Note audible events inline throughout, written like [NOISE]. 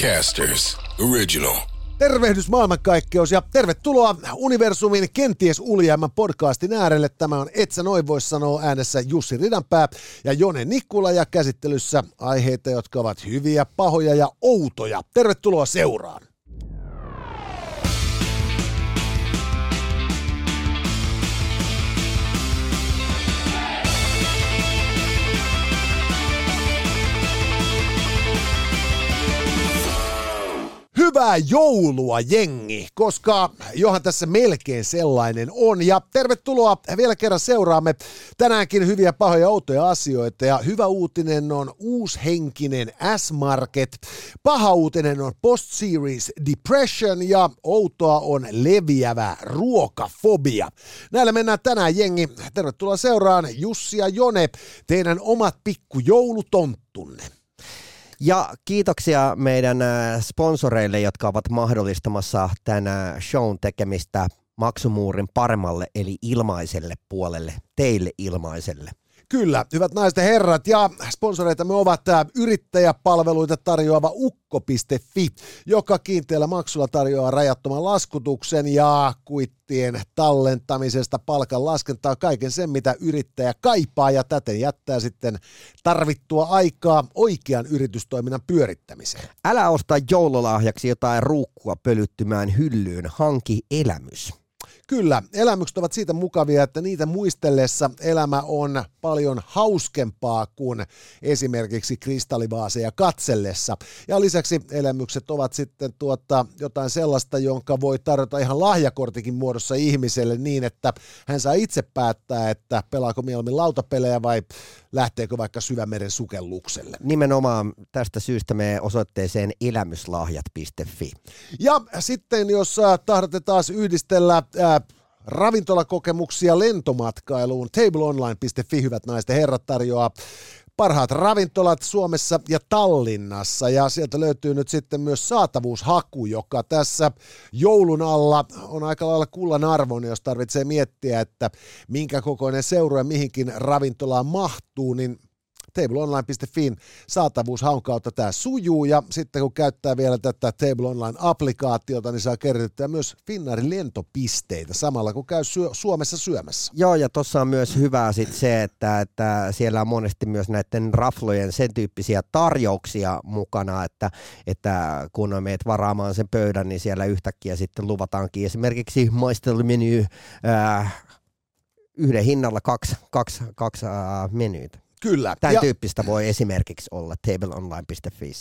Podcasters Original. Tervehdys maailmankaikkeus ja tervetuloa Universumin kenties uljaimman podcastin äärelle. Tämä on Etsä noin voisi sanoa äänessä Jussi Ridanpää ja Jone Nikkula ja käsittelyssä aiheita, jotka ovat hyviä, pahoja ja outoja. Tervetuloa seuraan. Hyvää joulua jengi, koska johan tässä melkein sellainen on. Ja tervetuloa vielä kerran seuraamme tänäänkin hyviä pahoja outoja asioita. Ja hyvä uutinen on uushenkinen S-Market. Paha uutinen on Post-Series Depression ja outoa on leviävä ruokafobia. Näillä mennään tänään jengi. Tervetuloa seuraan Jussi ja Jone, teidän omat pikkujoulutonttunne. Ja kiitoksia meidän äh, sponsoreille, jotka ovat mahdollistamassa tämän äh, shown tekemistä maksumuurin paremmalle eli ilmaiselle puolelle, teille ilmaiselle. Kyllä, hyvät naiset ja herrat, ja sponsoreitamme ovat tämä yrittäjäpalveluita tarjoava ukko.fi, joka kiinteällä maksulla tarjoaa rajattoman laskutuksen ja kuittien tallentamisesta, palkan laskentaa, kaiken sen, mitä yrittäjä kaipaa, ja täten jättää sitten tarvittua aikaa oikean yritystoiminnan pyörittämiseen. Älä osta joululahjaksi jotain ruukkua pölyttymään hyllyyn, hanki elämys. Kyllä, elämykset ovat siitä mukavia, että niitä muistellessa elämä on paljon hauskempaa kuin esimerkiksi kristallivaaseja katsellessa. Ja lisäksi elämykset ovat sitten tuota, jotain sellaista, jonka voi tarjota ihan lahjakortikin muodossa ihmiselle niin, että hän saa itse päättää, että pelaako mieluummin lautapelejä vai lähteekö vaikka syvämeren sukellukselle. Nimenomaan tästä syystä me osoitteeseen elämyslahjat.fi. Ja sitten jos tahdotte taas yhdistellä ää, ravintolakokemuksia lentomatkailuun, tableonline.fi, hyvät naiset ja herrat, tarjoaa parhaat ravintolat Suomessa ja Tallinnassa. Ja sieltä löytyy nyt sitten myös saatavuushaku, joka tässä joulun alla on aika lailla kullan arvon, jos tarvitsee miettiä, että minkä kokoinen seura mihinkin ravintolaan mahtuu, niin tableonline.fin saatavuushaun kautta tämä sujuu ja sitten kun käyttää vielä tätä Table Online-applikaatiota, niin saa kerryttää myös Finnaarin lentopisteitä samalla kun käy syö- Suomessa syömässä. Joo ja tuossa on myös hyvää sit se, että, että siellä on monesti myös näiden raflojen sen tyyppisiä tarjouksia mukana, että, että kun meet varaamaan sen pöydän, niin siellä yhtäkkiä sitten luvataankin esimerkiksi maistelumeny äh, yhden hinnalla kaksi, kaksi, kaksi äh. Kyllä. Tämän ja, tyyppistä voi esimerkiksi olla tableonline.fi.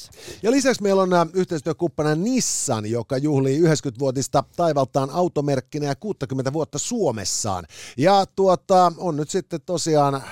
ja lisäksi meillä on ä, yhteistyökumppana Nissan, joka juhlii 90-vuotista taivaltaan automerkkinä ja 60 vuotta Suomessaan. Ja tuota, on nyt sitten tosiaan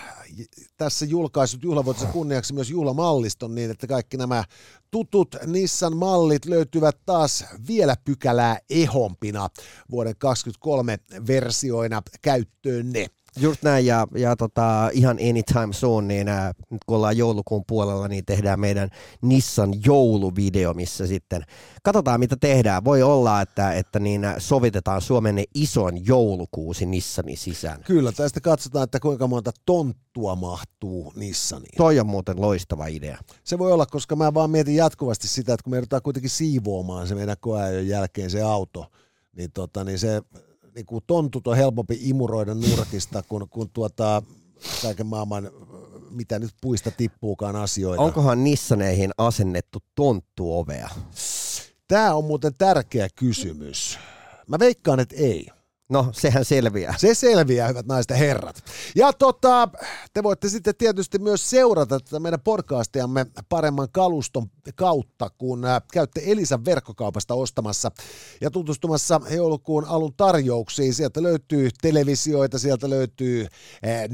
tässä julkaisut juhlavuotisen kunniaksi myös juhlamalliston niin, että kaikki nämä tutut Nissan-mallit löytyvät taas vielä pykälää ehompina vuoden 2023 versioina käyttöönne. Just näin, ja, ja tota, ihan anytime soon, niin ää, nyt kun ollaan joulukuun puolella, niin tehdään meidän Nissan jouluvideo, missä sitten katsotaan, mitä tehdään. Voi olla, että, että niin sovitetaan Suomen ison joulukuusi Nissanin sisään. Kyllä, tästä katsotaan, että kuinka monta tonttua mahtuu Nissaniin. Toi on muuten loistava idea. Se voi olla, koska mä vaan mietin jatkuvasti sitä, että kun me joudutaan kuitenkin siivoamaan se meidän koeajon jälkeen se auto, niin, tota, niin se niin kuin tontut on helpompi imuroida nurkista kuin, kuin tuota, kaiken maailman, mitä nyt puista tippuukaan asioita. Onkohan Nissaneihin asennettu tonttuovea? Tämä on muuten tärkeä kysymys. Mä veikkaan, että ei. No, sehän selviää. Se selviää, hyvät naiset ja herrat. Ja tota, te voitte sitten tietysti myös seurata tätä meidän podcastiamme paremman kaluston kautta, kun äh, käytte Elisan verkkokaupasta ostamassa ja tutustumassa joulukuun alun tarjouksiin. Sieltä löytyy televisioita, sieltä löytyy äh,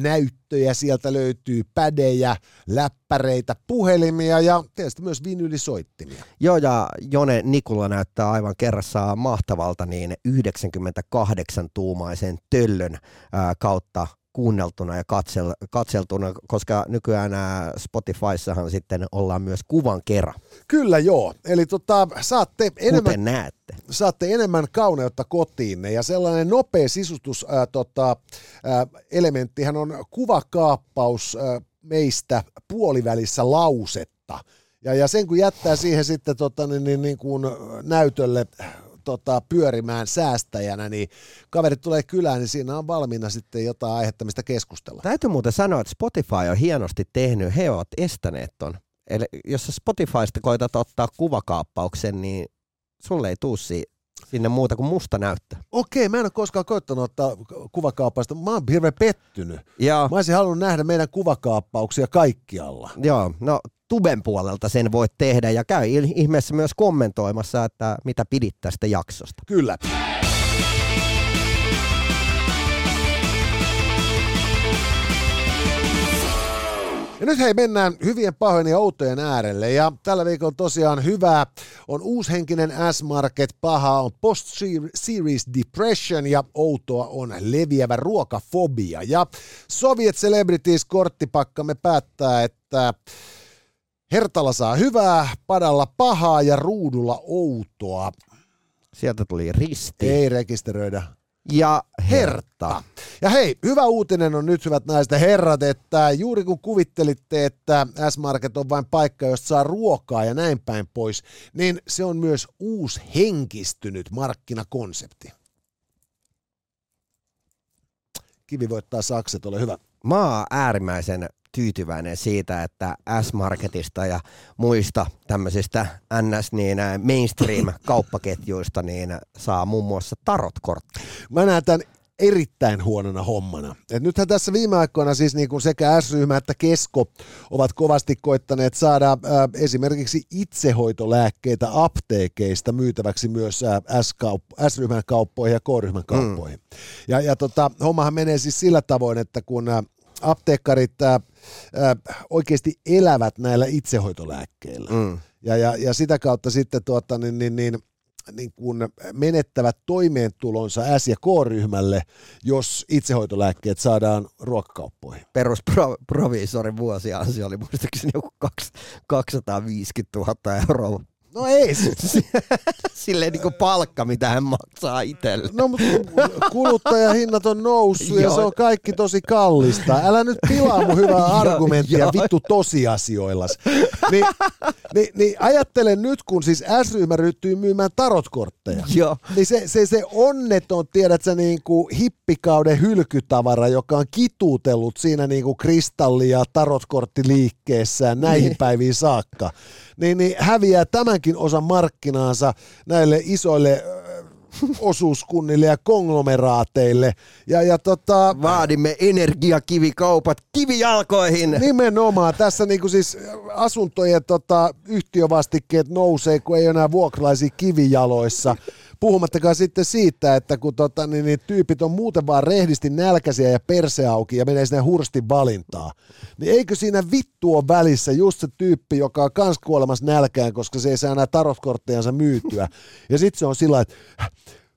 näyttöjä, sieltä löytyy pädejä, läppäreitä, puhelimia ja tietysti myös vinylisoittimia. Joo, ja Jone Nikula näyttää aivan kerrassaan mahtavalta niin 98-tuumaisen töllön ää, kautta kuunneltuna ja katsel, katseltuna, koska nykyään ää, Spotifyssahan sitten ollaan myös kuvan kerran. Kyllä joo, eli tota, saatte enemmän, Kuten näette. saatte enemmän kauneutta kotiinne ja sellainen nopea sisustus ää, tota, ää, elementtihän on kuvakaappaus ää, meistä puolivälissä lausetta, Ja, ja sen kun jättää siihen sitten tota, niin, niin, niin kuin näytölle tota, pyörimään säästäjänä, niin kaverit tulee kylään, niin siinä on valmiina sitten jotain aihetta, mistä keskustella. Täytyy muuten sanoa, että Spotify on hienosti tehnyt, he ovat estäneet ton. Eli jos sä Spotifysta koetat ottaa kuvakaappauksen, niin sulle ei tuu sinne muuta kuin musta näyttää. Okei, mä en ole koskaan koittanut ottaa kuvakaapausta. Mä oon hirveän pettynyt. Joo. Mä olisin halunnut nähdä meidän kuvakaappauksia kaikkialla. Joo, no Tuben puolelta sen voit tehdä ja käy ihmeessä myös kommentoimassa, että mitä pidit tästä jaksosta. Kyllä. Ja nyt hei, mennään hyvien pahojen ja outojen äärelle. Ja tällä viikolla tosiaan hyvää on uushenkinen S-Market, paha on post-series depression ja outoa on leviävä ruokafobia. Ja Soviet Celebrities korttipakkamme päättää, että Hertalla saa hyvää, padalla pahaa ja ruudulla outoa. Sieltä tuli risti. Ei rekisteröidä ja Hertta. Ja hei, hyvä uutinen on nyt, hyvät naiset herrat, että juuri kun kuvittelitte, että S-Market on vain paikka, josta saa ruokaa ja näin päin pois, niin se on myös uusi henkistynyt markkinakonsepti. Kivi voittaa sakset, ole hyvä. Mä oon äärimmäisen tyytyväinen siitä, että S-Marketista ja muista tämmöisistä NS niin mainstream-kauppaketjuista [COUGHS] niin saa muun muassa tarotkortteja. Mä näen tämän erittäin huonona hommana. Et nythän tässä viime aikoina siis niin kuin sekä S-ryhmä että Kesko ovat kovasti koittaneet saada äh, esimerkiksi itsehoitolääkkeitä apteekeista myytäväksi myös äh, S-kaup- S-ryhmän kauppoihin ja K-ryhmän kauppoihin. Mm. Ja, ja tota, hommahan menee siis sillä tavoin, että kun äh, apteekkarit äh, oikeasti elävät näillä itsehoitolääkkeillä. Mm. Ja, ja, ja sitä kautta sitten tuota, niin, niin, niin, niin kun menettävät toimeentulonsa S- ja K-ryhmälle, jos itsehoitolääkkeet saadaan ruokakauppoihin. Perusproviisorin vuosiansio oli muistaakseni joku 250 000 euroa No ei. [LAUGHS] Silleen niin kuin palkka, mitä hän maksaa itselle. No mutta kuluttajahinnat on noussut ja se on kaikki tosi kallista. Älä nyt pilaa mun hyvää [LAUGHS] argumenttia vittu tosiasioillas. Ni, ni, niin ajattelen nyt, kun siis S-ryhmä ryhtyy myymään tarotkortteja. Joo. Niin se, se, se onneton, tiedät sä, niin kuin hippikauden hylkytavara, joka on kituutellut siinä niin kuin kristalli- ja tarotkorttiliikkeessään näihin niin. päiviin saakka niin, niin häviää tämänkin osan markkinaansa näille isoille osuuskunnille ja konglomeraateille. Ja, ja tota, Vaadimme energiakivikaupat kivijalkoihin. Nimenomaan. Tässä niinku siis asuntojen tota, yhtiövastikkeet nousee, kun ei enää vuokralaisia kivijaloissa. Puhumattakaan sitten siitä, että kun tota, niin, niin tyypit on muuten vaan rehdisti nälkäisiä ja perseauki ja menee sinne hursti valintaa, niin eikö siinä vittu ole välissä just se tyyppi, joka on kans kuolemassa nälkään, koska se ei saa enää tarotkorttejansa myytyä. Ja sitten se on sillä että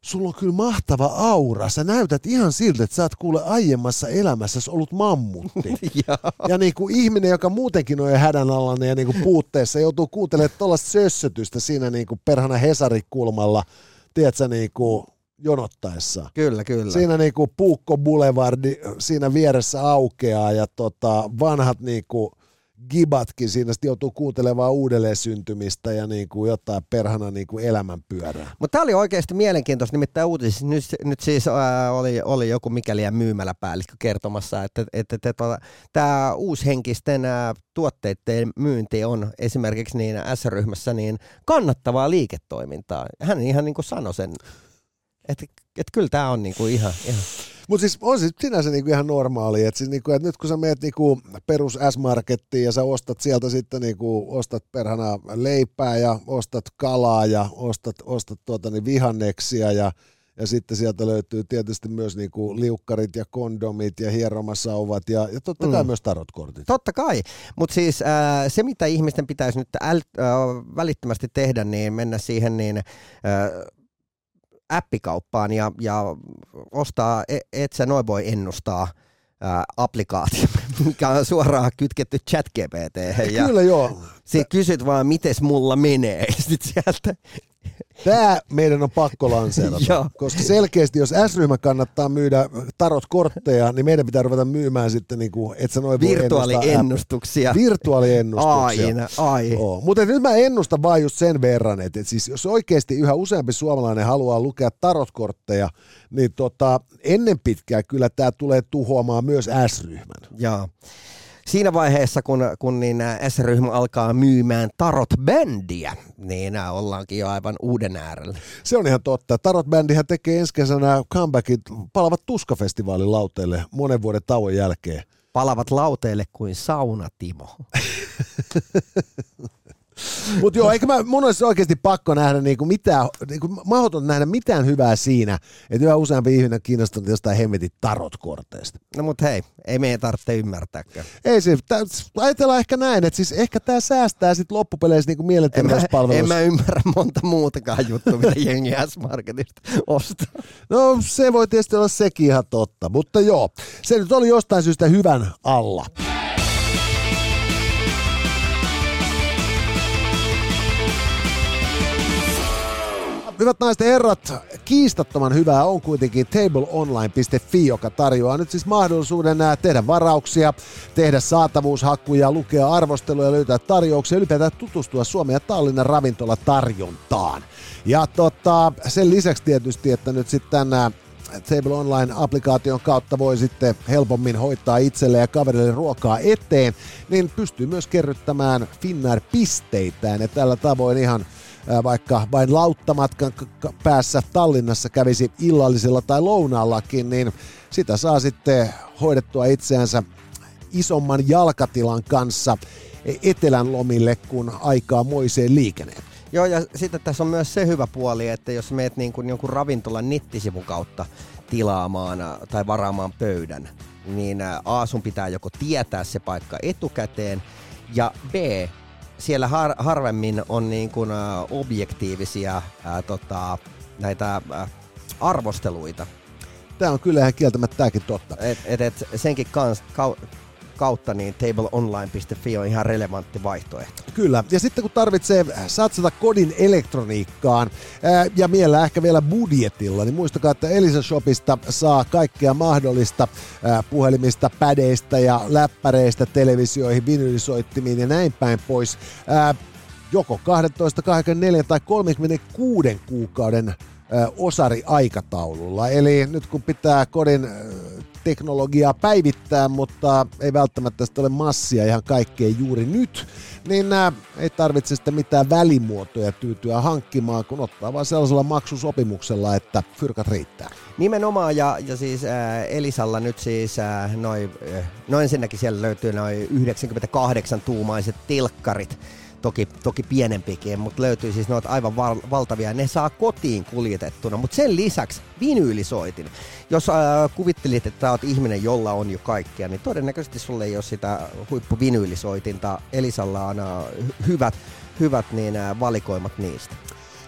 sulla on kyllä mahtava aura. Sä näytät ihan siltä, että sä oot kuule aiemmassa elämässä ollut mammutti. [LAUGHS] ja niin kuin ihminen, joka muutenkin on jo hädänalainen ja niin kuin puutteessa, joutuu kuuntelemaan tuollaista sössötystä siinä niin kuin perhana Hesarikulmalla – tiedätkö, niin kuin jonottaessa. Kyllä, kyllä. Siinä niin kuin Puukko Boulevardi siinä vieressä aukeaa ja tota, vanhat niin kuin gibatkin siinä sitten joutuu kuuntelemaan uudelleen syntymistä ja niin kuin jotain perhana niin kuin elämänpyörää. Mutta tämä oli oikeasti mielenkiintoista, nimittäin uutisissa nyt, nyt siis ää, oli, oli joku mikäli myymäläpäällikkö kertomassa, että, että, että, että tämä uushenkisten ää, tuotteiden myynti on esimerkiksi niin S-ryhmässä niin kannattavaa liiketoimintaa. Hän ihan niin kuin sanoi sen, että, että kyllä tämä on niin kuin ihan, ihan mutta siis on siis sinänsä niinku ihan normaali, että siis niinku, et nyt kun sä meet niinku perus S-markettiin ja sä ostat sieltä sitten niinku, ostat perhana leipää ja ostat kalaa ja ostat, ostat tuota, niin vihanneksia ja ja sitten sieltä löytyy tietysti myös niinku liukkarit ja kondomit ja hieromasauvat ja, ja totta kai mm. myös tarotkortit. Totta kai, mutta siis äh, se mitä ihmisten pitäisi nyt äl, äh, välittömästi tehdä, niin mennä siihen niin äh, appikauppaan ja, ja ostaa, e, et sä noin voi ennustaa ää, applikaatio, [LAUGHS] mikä on suoraan kytketty chat GPT. Ja Kyllä joo. Sä kysyt vaan, miten mulla menee, [LAUGHS] sitten sieltä Tämä meidän on pakko lanseerata, koska selkeästi jos S-ryhmä kannattaa myydä tarot-kortteja, niin meidän pitää ruveta myymään sitten, niin kuin, et sä noin Virtuaaliennustuksia. Virtuaaliennustuksia. Aina, ai. Mutta nyt mä ennustan vaan just sen verran, että et siis jos oikeasti yhä useampi suomalainen haluaa lukea tarotkortteja, niin tota, ennen pitkää kyllä tämä tulee tuhoamaan myös S-ryhmän. Joo. Siinä vaiheessa, kun, kun niin S-ryhmä alkaa myymään tarot-bändiä, niin ollaankin jo aivan uuden äärellä. Se on ihan totta. Tarot-bändihän tekee ensi kesänä comebackit palavat Tuska-festivaalin lauteille monen vuoden tauon jälkeen. Palavat lauteille kuin saunatimo. [LAUGHS] Mutta joo, eikä mä, mun olisi oikeasti pakko nähdä niinku mitään, niinku mahdoton nähdä mitään hyvää siinä, että yhä useampi ihminen kiinnostunut jostain hemmetin tarotkorteista. No mut hei, ei meidän tarvitse ymmärtääkään. Ei se, tää, ajatellaan ehkä näin, että siis ehkä tämä säästää sit loppupeleissä niinku En mä, mielenterveyspalveluissa. en mä ymmärrä monta muutakaan juttua, mitä jengi S-Marketista ostaa. No se voi tietysti olla sekin ihan totta, mutta joo, se nyt oli jostain syystä hyvän alla. Hyvät naiset ja herrat, kiistattoman hyvää on kuitenkin tableonline.fi, joka tarjoaa nyt siis mahdollisuuden ää, tehdä varauksia, tehdä saatavuushakkuja, lukea arvosteluja, löytää tarjouksia, ylipäätään tutustua Suomen ja Tallinnan ravintolatarjontaan. Ja tota, sen lisäksi tietysti, että nyt sitten ää, Table Online-applikaation kautta voi sitten helpommin hoitaa itselle ja kaverille ruokaa eteen, niin pystyy myös kerryttämään Finnair-pisteitään ja tällä tavoin ihan vaikka vain lauttamatkan päässä Tallinnassa kävisi illallisella tai lounaallakin, niin sitä saa sitten hoidettua itseänsä isomman jalkatilan kanssa etelän lomille, kun aikaa moiseen liikenee. Joo, ja sitten tässä on myös se hyvä puoli, että jos meet niin kuin jonkun ravintolan nettisivun kautta tilaamaan tai varaamaan pöydän, niin A, sun pitää joko tietää se paikka etukäteen, ja B, siellä har, harvemmin on niin kuin, ä, objektiivisia ä, tota, näitä ä, arvosteluita. Tämä on kyllä ihan kieltämättä tämäkin totta. Et, et, et senkin kans, kau, kautta niin tableonline.fi on ihan relevantti vaihtoehto. Kyllä, ja sitten kun tarvitsee satsata kodin elektroniikkaan ää, ja mielellä ehkä vielä budjetilla, niin muistakaa, että Elisa Shopista saa kaikkea mahdollista ää, puhelimista, pädeistä ja läppäreistä televisioihin, vinylisoittimiin ja näin päin pois. Ää, joko 12, 24 tai 36 kuukauden ää, osariaikataululla. Eli nyt kun pitää kodin teknologiaa päivittää, mutta ei välttämättä sitä ole massia ihan kaikkeen juuri nyt, niin ää, ei tarvitse sitten mitään välimuotoja tyytyä hankkimaan, kun ottaa vain sellaisella maksusopimuksella, että fyrkat riittää. Nimenomaan, ja, ja siis ää, Elisalla nyt siis ää, noin, äh, no ensinnäkin siellä löytyy noin 98-tuumaiset telkkarit, toki, toki pienempikin, mutta löytyy siis noita aivan val- valtavia. Ne saa kotiin kuljetettuna, mutta sen lisäksi vinyylisoitin. Jos ää, kuvittelit, että oot ihminen, jolla on jo kaikkea, niin todennäköisesti sulle ei ole sitä huippuvinyylisoitinta. Elisalla on ää, hy- hyvät, hyvät niin, ää, valikoimat niistä.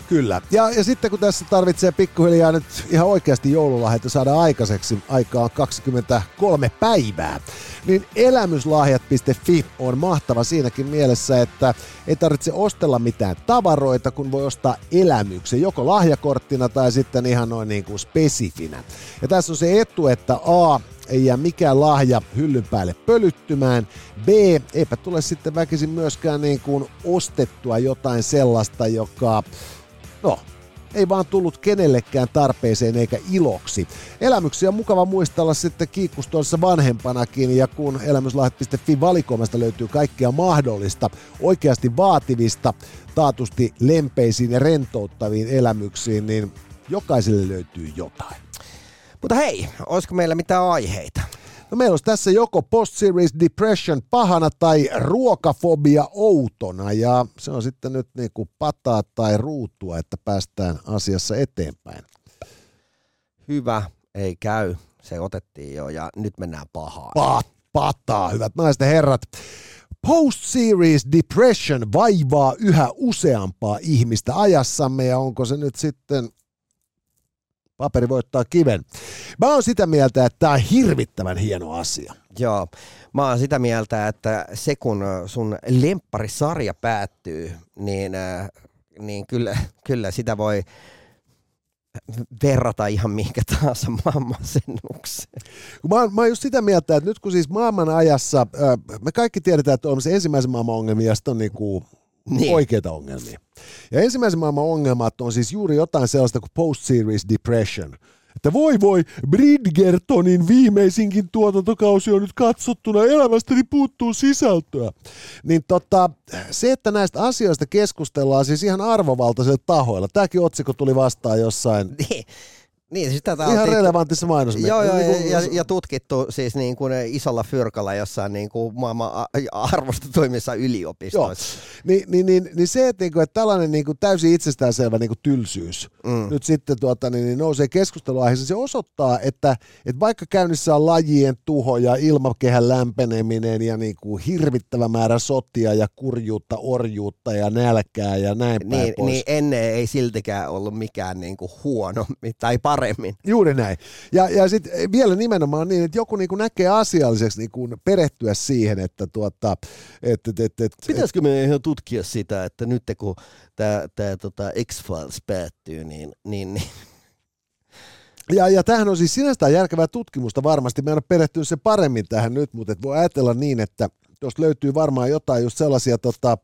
Kyllä. Ja, ja sitten kun tässä tarvitsee pikkuhiljaa nyt ihan oikeasti joululahjat saada aikaiseksi, aikaa on 23 päivää, niin elämyslahjat.fi on mahtava siinäkin mielessä, että ei tarvitse ostella mitään tavaroita, kun voi ostaa elämyksen, joko lahjakorttina tai sitten ihan noin niin kuin spesifinä. Ja tässä on se etu, että A, ei jää mikään lahja hyllyn päälle pölyttymään. B, eipä tule sitten väkisin myöskään niin kuin ostettua jotain sellaista, joka no, ei vaan tullut kenellekään tarpeeseen eikä iloksi. Elämyksiä on mukava muistella sitten kiikkustoissa vanhempanakin, ja kun elämyslahjat.fi valikoimasta löytyy kaikkea mahdollista, oikeasti vaativista, taatusti lempeisiin ja rentouttaviin elämyksiin, niin jokaiselle löytyy jotain. Mutta hei, olisiko meillä mitään aiheita? No meillä olisi tässä joko post-series depression pahana tai ruokafobia outona ja se on sitten nyt niin kuin pataa tai ruutua, että päästään asiassa eteenpäin. Hyvä, ei käy. Se otettiin jo ja nyt mennään pahaan. Pat, pataa, hyvät naiset ja herrat. Post-series depression vaivaa yhä useampaa ihmistä ajassamme ja onko se nyt sitten paperi voittaa kiven. Mä oon sitä mieltä, että tämä on hirvittävän hieno asia. Joo, mä oon sitä mieltä, että se kun sun lempparisarja päättyy, niin äh, niin kyllä, kyllä sitä voi verrata ihan minkä tahansa masennukseen. Mä, oon, mä oon just sitä mieltä, että nyt kun siis maailman ajassa, me kaikki tiedetään, että on se ensimmäisen maailman ongelmia ja sitten on niinku niin. oikeita ongelmia. Ja ensimmäisen maailman ongelmat on siis juuri jotain sellaista kuin post-series depression – että voi voi, Bridgertonin viimeisinkin tuotantokausi on nyt katsottuna, elämästäni puuttuu sisältöä. Niin tota, se, että näistä asioista keskustellaan siis ihan arvovaltaisilla tahoilla. Tämäkin otsikko tuli vastaan jossain. Niin. Niin, siis tätä Ihan relevantissa mainos. Joo, joo, niin kuin, ja, ja, tutkittu siis niin kuin isolla fyrkalla jossain niin kuin maailman arvostetuimmissa yliopistoissa. Joo. Ni, niin, niin, niin se, että, niin kuin, että tällainen niin kuin täysin itsestäänselvä niin kuin tylsyys mm. nyt sitten tuota, niin, niin nousee keskusteluaiheeseen, se osoittaa, että, että vaikka käynnissä on lajien tuho ja ilmakehän lämpeneminen ja niin kuin hirvittävä määrä sotia ja kurjuutta, orjuutta ja nälkää ja näin niin, päin pois. Niin ennen ei siltikään ollut mikään niin kuin huono tai parempi paremmin. Juuri näin. Ja, ja sitten vielä nimenomaan niin, että joku niinku näkee asialliseksi niinku perehtyä siihen, että tuota, et, et, et, et, Pitäisikö me ihan tutkia sitä, että nyt kun tämä tota X-Files päättyy, niin, niin, niin ja, ja tämähän on siis sinänsä järkevää tutkimusta varmasti. Me en ole perehtynyt se paremmin tähän nyt, mutta et voi ajatella niin, että tuosta löytyy varmaan jotain just sellaisia tota,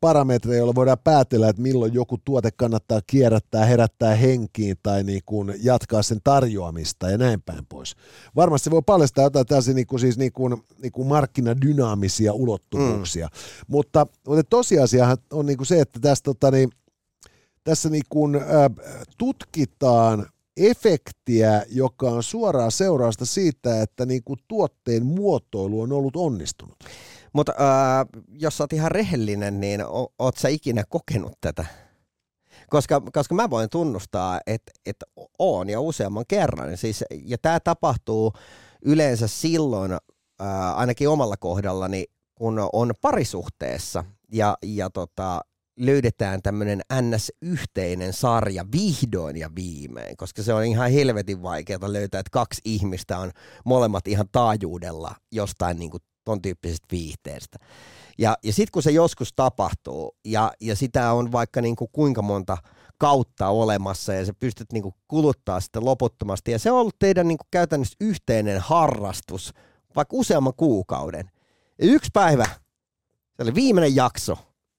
parametreja, joilla voidaan päätellä, että milloin joku tuote kannattaa kierrättää, herättää henkiin tai niin kuin jatkaa sen tarjoamista ja näin päin pois. Varmasti se voi paljastaa jotain tällaisia niin kuin, siis niin kuin, niin kuin markkinadynaamisia ulottuvuuksia, mm. mutta, mutta tosiasiahan on niin kuin se, että tästä, tota, niin, tässä niin kuin, äh, tutkitaan efektiä, joka on suoraa seurausta siitä, että niin kuin tuotteen muotoilu on ollut onnistunut. Mutta äh, jos sä oot ihan rehellinen, niin o- oot sä ikinä kokenut tätä? Koska, koska mä voin tunnustaa, että, että on ja useamman kerran. Siis, ja tämä tapahtuu yleensä silloin, äh, ainakin omalla kohdallani, kun on parisuhteessa ja, ja tota, löydetään tämmöinen NS-yhteinen sarja vihdoin ja viimein, koska se on ihan helvetin vaikeaa löytää, että kaksi ihmistä on molemmat ihan taajuudella jostain niin kuin ton tyyppisestä viihteestä. Ja, ja sitten kun se joskus tapahtuu, ja, ja sitä on vaikka niin kuin kuinka monta kautta olemassa, ja sä pystyt niin kuin kuluttaa sitä loputtomasti, ja se on ollut teidän niin kuin käytännössä yhteinen harrastus, vaikka useamman kuukauden. Ja yksi päivä, se oli viimeinen jakso,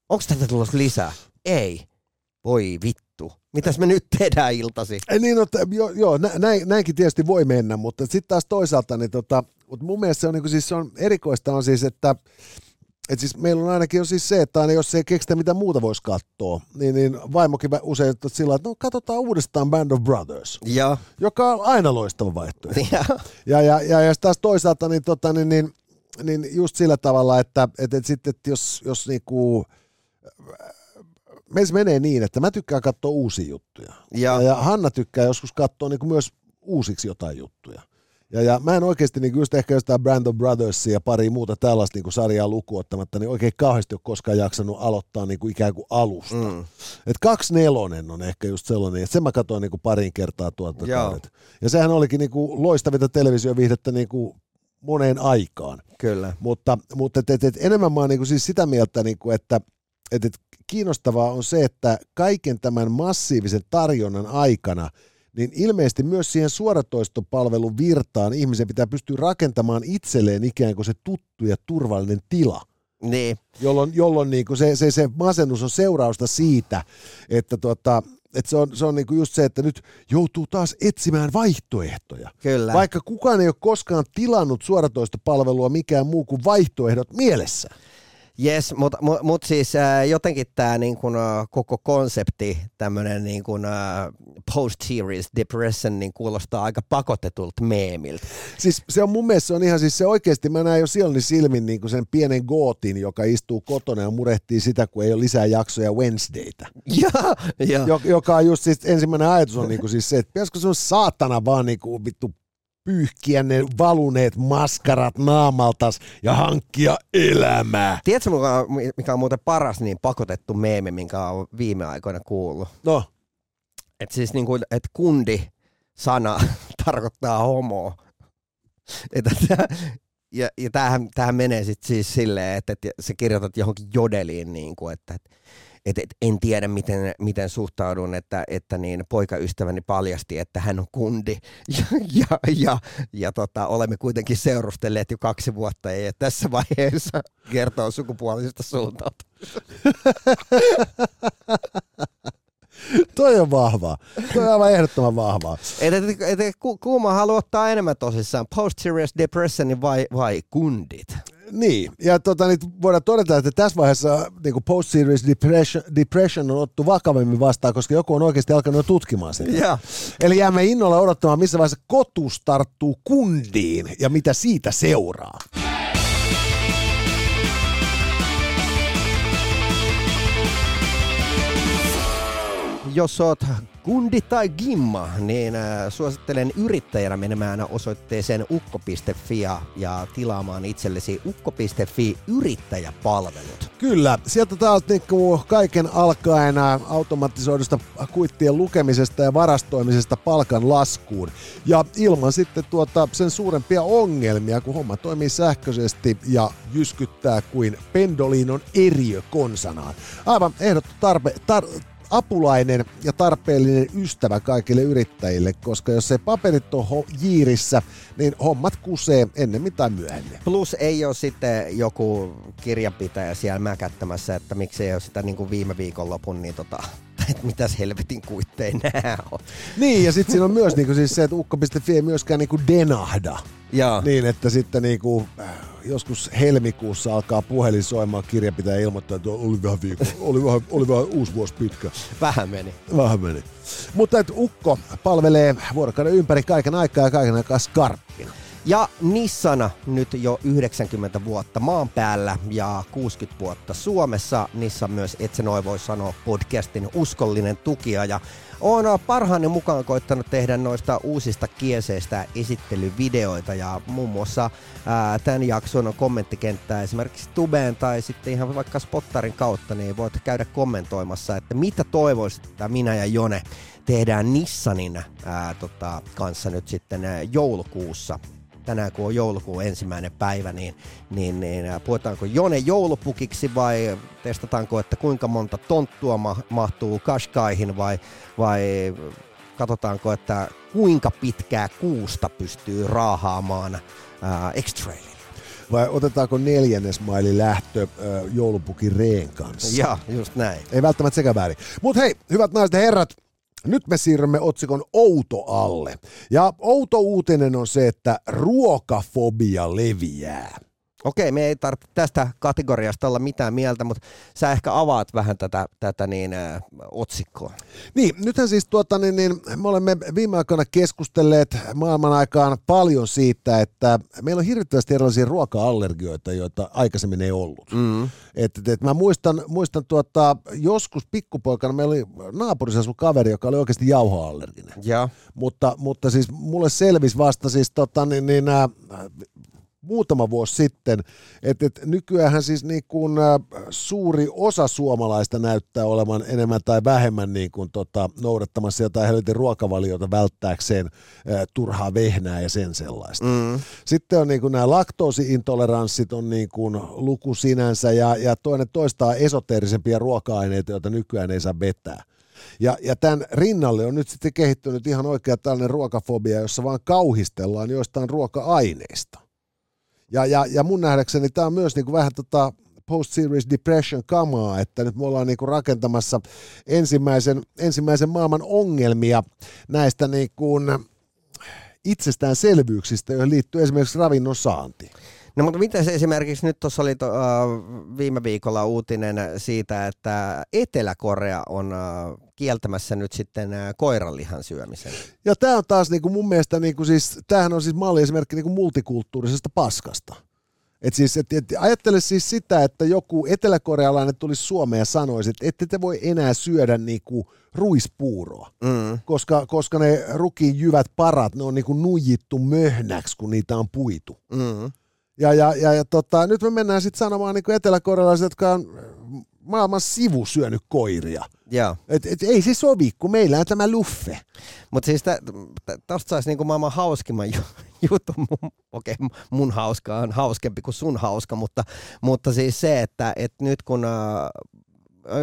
onko tätä tulossa lisää? Ei. Voi vittu. Mitäs me nyt tehdään iltasi? Ei, niin, no, joo, joo näin, näinkin tietysti voi mennä, mutta sitten taas toisaalta, niin tota, mutta mun mielestä se on, niin siis se on erikoista on siis, että et siis meillä on ainakin on siis se, että aina jos ei keksitä mitä muuta voisi katsoa, niin, niin vaimokin usein että sillä että no katsotaan uudestaan Band of Brothers, ja. joka on aina loistava vaihtoehto. Ja, ja, ja, ja, ja taas toisaalta niin, tota, niin, niin, niin just sillä tavalla, että, että, että sitten että jos, jos niinku, meissä menee niin, että mä tykkään katsoa uusia juttuja. Ja, ja Hanna tykkää joskus katsoa niin kuin myös uusiksi jotain juttuja. Ja, ja mä en oikeasti niin just ehkä jostain Brand of Brothersia ja pari muuta tällaista niin kuin sarjaa lukuottamatta, niin oikein kauheasti ole koskaan jaksanut aloittaa niin kuin ikään kuin alusta. Mm. Et kaksi nelonen on ehkä just sellainen, että sen mä katsoin niin kuin parin kertaa tuolta Ja sehän olikin niin kuin loistavinta televisioviihdettä niin kuin moneen aikaan. Kyllä. Mutta, mutta et, et, et enemmän mä oon niin kuin siis sitä mieltä, niin kuin, että et, et kiinnostavaa on se, että kaiken tämän massiivisen tarjonnan aikana – niin ilmeisesti myös siihen suoratoistopalvelun virtaan ihmisen pitää pystyä rakentamaan itselleen ikään kuin se tuttu ja turvallinen tila. Niin. Jolloin, jolloin niin kuin se, se, se masennus on seurausta siitä, että tuota, että se on, se on niinku just se, että nyt joutuu taas etsimään vaihtoehtoja. Kyllä. Vaikka kukaan ei ole koskaan tilannut suoratoistopalvelua mikään muu kuin vaihtoehdot mielessä. Yes, mutta mut, mut siis äh, jotenkin tämä niin kun, äh, koko konsepti, tämmöinen niin kun, äh, post-series depression, niin kuulostaa aika pakotetulta meemiltä. Siis se on mun mielestä se on ihan siis se oikeasti, mä näen jo silloin silmin niin kuin sen pienen gootin, joka istuu kotona ja murehtii sitä, kun ei ole lisää jaksoja Wednesdaytä. [LAUGHS] ja, ja. Joka on just siis ensimmäinen ajatus on niin kuin siis se, että pitäisikö se on saatana vaan niin kuin vittu pyyhkiä ne valuneet maskarat naamaltas ja hankkia elämää. Tiedätkö, mikä on muuten paras niin pakotettu meemi, minkä on viime aikoina kuullut? No. Että siis niin kuin, että kundi-sana [LAUGHS] tarkoittaa homoa. Että, [LAUGHS] ja, ja tämähän, tämähän menee sitten siis silleen, että, että sä kirjoitat johonkin jodeliin, niin kuin, että, että et, et en tiedä miten, miten suhtaudun, että, että niin poikaystäväni paljasti, että hän on kundi [LAUGHS] ja, ja, ja, ja tota, olemme kuitenkin seurustelleet jo kaksi vuotta ja tässä vaiheessa [LAUGHS] kertoo sukupuolisesta suuntautumisesta. [LAUGHS] Toi on vahvaa. Toi on aivan ehdottoman vahvaa. Et, et, et, ku- kumma haluaa ottaa enemmän tosissaan, post-serious depression vai, vai kundit? Niin, ja tota, niin voidaan todeta, että tässä vaiheessa niin post-serious depression, depression on ottu vakavemmin vastaan, koska joku on oikeasti alkanut tutkimaan sitä. Ja. Eli jäämme innolla odottamaan, missä vaiheessa kotus tarttuu kundiin ja mitä siitä seuraa. Jos oot kundi tai gimma, niin äh, suosittelen yrittäjänä menemään osoitteeseen ukko.fi ja, tilaamaan itsellesi ukko.fi yrittäjäpalvelut. Kyllä, sieltä taas niinku kaiken alkaen ä, automatisoidusta kuittien lukemisesta ja varastoimisesta palkan laskuun. Ja ilman sitten tuota sen suurempia ongelmia, kun homma toimii sähköisesti ja jyskyttää kuin Pendolinon eriö konsanaan. Aivan ehdottu tarpe, tar, apulainen ja tarpeellinen ystävä kaikille yrittäjille, koska jos se paperit on ho- jiirissä, niin hommat kusee ennemmin tai myöhemmin. Plus ei ole sitten joku kirjanpitäjä siellä mäkättämässä, että miksi ei ole sitä niin kuin viime viikonlopun, niin tota, [LAUGHS] että mitäs helvetin kuitteja nää on. Niin, ja sitten siinä on myös niinku siis se, että ukko.fi ei myöskään niinku denahda. Ja. Niin, että sitten niinku, äh, joskus helmikuussa alkaa puhelin soimaan kirjanpitäjä ilmoittaa, että oli vähän, viikko, oli vähän, oli vähän uusi vuosi pitkä. Vähän meni. Vähän meni. Mutta että Ukko palvelee vuorokauden ympäri kaiken aikaa ja kaiken aikaa skarppina. Ja Nissana nyt jo 90 vuotta maan päällä ja 60 vuotta Suomessa. Nissan myös, et se noin voi sanoa, podcastin uskollinen tukija. Ja on parhaani mukaan koittanut tehdä noista uusista kieseistä esittelyvideoita ja muun muassa ää, tämän jakson kommenttikenttää esimerkiksi Tubeen tai sitten ihan vaikka Spottarin kautta, niin voit käydä kommentoimassa, että mitä toivoisit, että minä ja Jone tehdään Nissanin ää, tota, kanssa nyt sitten ää, joulukuussa tänään kun on joulukuun ensimmäinen päivä, niin, niin, niin ää, puhutaanko Jone joulupukiksi vai testataanko, että kuinka monta tonttua ma- mahtuu Kashkaihin vai, vai katsotaanko, että kuinka pitkää kuusta pystyy raahaamaan ää, X-Traililla. Vai otetaanko neljännes maili lähtö äh, joulupukin reen kanssa? Ja, just näin. Ei välttämättä sekä väärin. Mutta hei, hyvät naiset ja herrat, nyt me siirrymme otsikon outo alle. Ja outo uutinen on se, että ruokafobia leviää. Okei, me ei tarvitse tästä kategoriasta olla mitään mieltä, mutta sä ehkä avaat vähän tätä, tätä niin, ä, otsikkoa. Niin, nythän siis tuota, niin, niin, me olemme viime aikoina keskustelleet maailman aikaan paljon siitä, että meillä on hirvittävästi erilaisia ruoka-allergioita, joita aikaisemmin ei ollut. Mm. Et, et, et mä muistan, muistan tuota, joskus pikkupoikana meillä oli naapurissa asu kaveri, joka oli oikeasti jauhoallerginen. Ja. Mutta, mutta siis mulle selvisi vasta siis tota, niin, niin, äh, muutama vuosi sitten, että et nykyään siis niin kuin, äh, suuri osa suomalaista näyttää olevan enemmän tai vähemmän niin kuin, tota, noudattamassa jotain helvetin ruokavaliota välttääkseen äh, turhaa vehnää ja sen sellaista. Mm. Sitten on niin kuin nämä laktoosiintoleranssit on niin kuin luku sinänsä ja, ja toinen toistaa esoteerisempia ruoka-aineita, joita nykyään ei saa vetää. Ja, ja tämän rinnalle on nyt sitten kehittynyt ihan oikea tällainen ruokafobia, jossa vaan kauhistellaan joistain ruoka-aineista. Ja, ja, ja mun nähdäkseni tämä on myös niin kuin vähän tota post-series depression kamaa, että nyt me ollaan niin kuin rakentamassa ensimmäisen, ensimmäisen maailman ongelmia näistä niin kuin itsestäänselvyyksistä, joihin liittyy esimerkiksi ravinnon saanti. No mutta miten se esimerkiksi nyt tuossa oli to, uh, viime viikolla uutinen siitä, että Etelä-Korea on uh, kieltämässä nyt sitten uh, koiranlihan syömisen. Ja tämä on taas niinku mun mielestä, niinku siis, tämähän on siis malliesimerkki niinku multikulttuurisesta paskasta. Et siis, et, et, ajattele siis sitä, että joku eteläkorealainen tulisi Suomeen ja sanoisi, että ette te voi enää syödä niinku ruispuuroa, Mm. koska, koska ne rukin jyvät parat, ne on niinku nuijittu möhnäksi, kun niitä on puitu. Mm. Ja, ja, ja, ja tota, nyt me mennään sitten sanomaan niin eteläkorealaiset, jotka on maailman sivu syönyt koiria. Joo. Et, et, ei se sovi, kun meillä on tämä luffe. Mutta siis tuosta saisi niinku maailman hauskimman ju- [LAUGHS] jutun. Mun- Okei, okay, mun hauska on hauskempi kuin sun hauska, mutta, mutta siis se, että et nyt kun äh,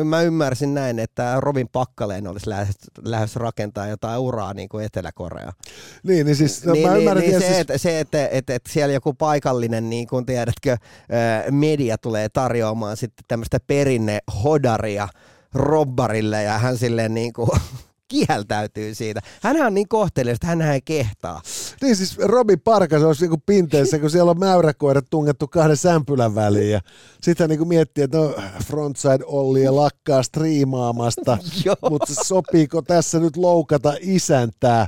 mä ymmärsin näin, että Robin Pakkaleen olisi lähes, lähes rakentaa jotain uraa niin kuin Etelä-Korea. Niin, niin siis niin, mä niin, ymmärrän, niin siis... se, että, se, että, että, että siellä joku paikallinen, niin kuin tiedätkö, media tulee tarjoamaan sitten tämmöistä perinne hodaria robbarille ja hän silleen niin kuin [LAUGHS] kieltäytyy siitä. Hän on niin kohtelias, että hän ei kehtaa. Niin siis Robi Parkas olisi niinku pinteessä, kun siellä on mäyräkoirat tungettu kahden sämpylän väliin. Ja sitten hän niinku miettii, että no, frontside Olli ja lakkaa striimaamasta, [LAUGHS] mutta sopiiko tässä nyt loukata isäntää?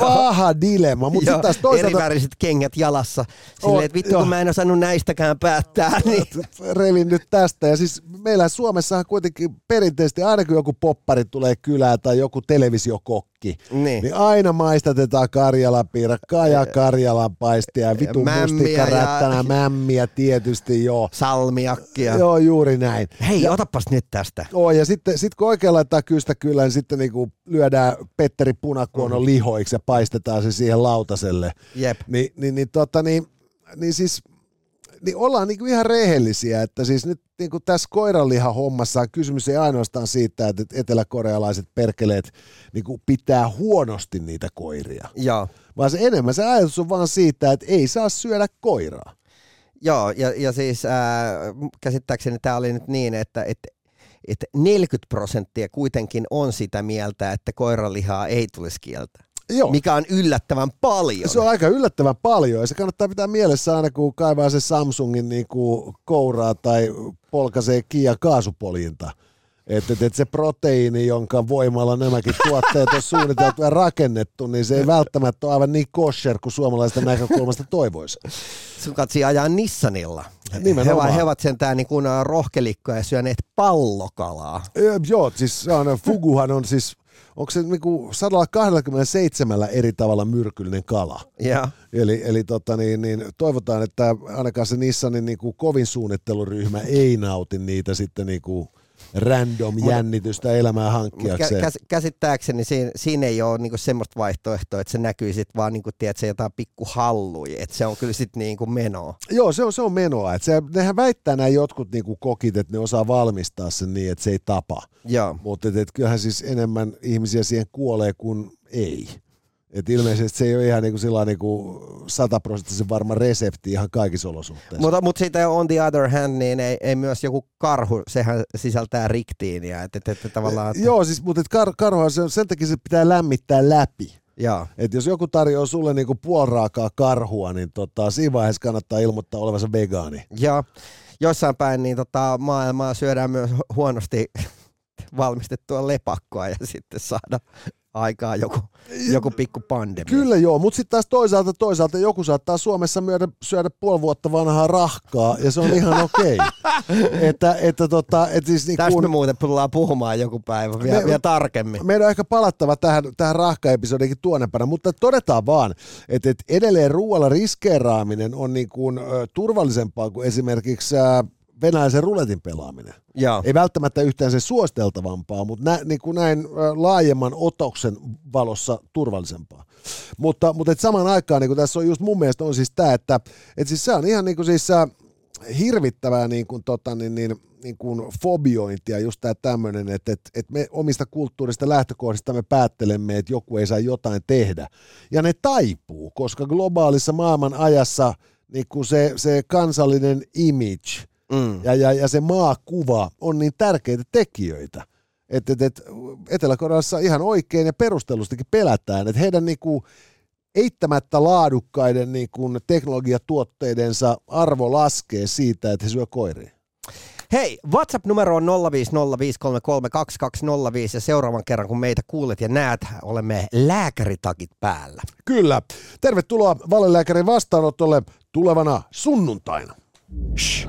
Paha dilemma. Mutta sitten taas toisaalta... Eriväriset kengät jalassa. Silleen, että vittu kun mä en osannut näistäkään päättää. Niin... Revin nyt tästä. Ja siis meillä Suomessahan kuitenkin perinteisesti aina kun joku poppari tulee kylään tai joku televisiokokki, niin, niin aina maistatetaan Karjalan piirakkaa ja Karjalan paistia ja vitun mustikkarättänä, ja... mämmiä tietysti joo. Salmiakkia. Joo, juuri näin. Hei, ja, otapas nyt tästä. Oo, ja sitten sit kun oikein laittaa kystä kyllä, niin sitten niinku lyödään Petteri Punakuonon mm. lihoiksi ja paistetaan se siihen lautaselle. Jep. Ni, niin, niin, tota, niin, niin siis niin ollaan niin kuin ihan rehellisiä, että siis nyt niin kuin tässä hommassa kysymys ei ainoastaan siitä, että eteläkorealaiset perkeleet niin kuin pitää huonosti niitä koiria. Joo. Vaan se enemmän se ajatus on vaan siitä, että ei saa syödä koiraa. Joo, ja, ja siis ää, käsittääkseni tämä oli nyt niin, että, että että 40 prosenttia kuitenkin on sitä mieltä, että koiralihaa ei tulisi kieltää. Joo. mikä on yllättävän paljon. Se on aika yllättävän paljon ja se kannattaa pitää mielessä aina, kun kaivaa se Samsungin niin kuin kouraa tai polkaisee Kia kaasupoljinta. Että et, et se proteiini, jonka voimalla nämäkin tuotteet on suunniteltu ja rakennettu, niin se ei välttämättä ole aivan niin kosher kuin suomalaisten näkökulmasta toivoisi. Sun katsi ajaa Nissanilla. Nimenomaan. He, he ovat sentään niin kuin rohkelikkoja ja syöneet pallokalaa. E, joo, siis on, Fuguhan on siis onko se niinku 127 eri tavalla myrkyllinen kala. Yeah. Eli, eli tota niin, niin, toivotaan, että ainakaan se Nissanin niinku kovin suunnitteluryhmä ei nauti niitä sitten niinku random jännitystä elämää hankkiakseen. Käs, käsittääkseni siinä, siinä ei ole niinku semmoista vaihtoehtoa, että se näkyy sitten vaan niinku, tiedätkö, jotain pikku hallui, että se on kyllä sitten niinku menoa. Joo, se on, se on menoa. Et se, nehän väittää nämä jotkut niinku kokit, että ne osaa valmistaa sen niin, että se ei tapa. Mutta kyllähän siis enemmän ihmisiä siihen kuolee kuin ei. Et ilmeisesti se ei ole ihan niinku sillä niinku sataprosenttisen varma resepti ihan kaikissa olosuhteissa. Mutta, mutta sitten on the other hand, niin ei, ei myös joku karhu, sehän sisältää riktiiniä. Et, et, et, tavallaan, että... Joo, siis, mutta et kar, karhuhan se, sen takia se pitää lämmittää läpi. Joo. Et jos joku tarjoaa sulle niinku puolraakaa karhua, niin tota, siinä vaiheessa kannattaa ilmoittaa olevansa vegaani. Joo. Jossain päin niin tota, maailmaa syödään myös huonosti valmistettua lepakkoa ja sitten saada aikaa joku, joku pikku pandemia. Kyllä joo, mutta sitten taas toisaalta, toisaalta joku saattaa Suomessa myödä, syödä puoli vuotta vanhaa rahkaa ja se on ihan okei. Okay. [LAUGHS] että, että tota, et siis niin Tästä kun... me muuten tullaan puhumaan joku päivä vielä, me, vielä tarkemmin. Meidän on ehkä palattava tähän, tähän rahkaepisodiinkin tuonempana, mutta todetaan vaan, että, että edelleen ruoalla riskeeraaminen on niin kuin, ö, turvallisempaa kuin esimerkiksi ö, venäläisen ruletin pelaaminen. Joo. Ei välttämättä yhtään se suosteltavampaa, mutta nä, niin kuin näin laajemman otoksen valossa turvallisempaa. Mutta, mutta et samaan aikaan niin kuin tässä on just mun mielestä on siis tämä, että et siis se on ihan niin kuin siis hirvittävää niin kuin, tota, niin, niin, niin kuin fobiointia, just tämä tämmöinen, että, että, että me omista kulttuurista lähtökohdista me päättelemme, että joku ei saa jotain tehdä. Ja ne taipuu, koska globaalissa maailman ajassa niin kuin se, se kansallinen image – mm. ja, ja, ja se maakuva on niin tärkeitä tekijöitä. Että et, et, Etelä-Koreassa ihan oikein ja perustellustikin pelätään, että heidän niinku, eittämättä laadukkaiden niinku, teknologiatuotteidensa arvo laskee siitä, että he syö koiria. Hei, WhatsApp-numero on 050533205 ja seuraavan kerran kun meitä kuulet ja näet, olemme lääkäritakit päällä. Kyllä. Tervetuloa valelääkärin vastaanotolle tulevana sunnuntaina. Shh.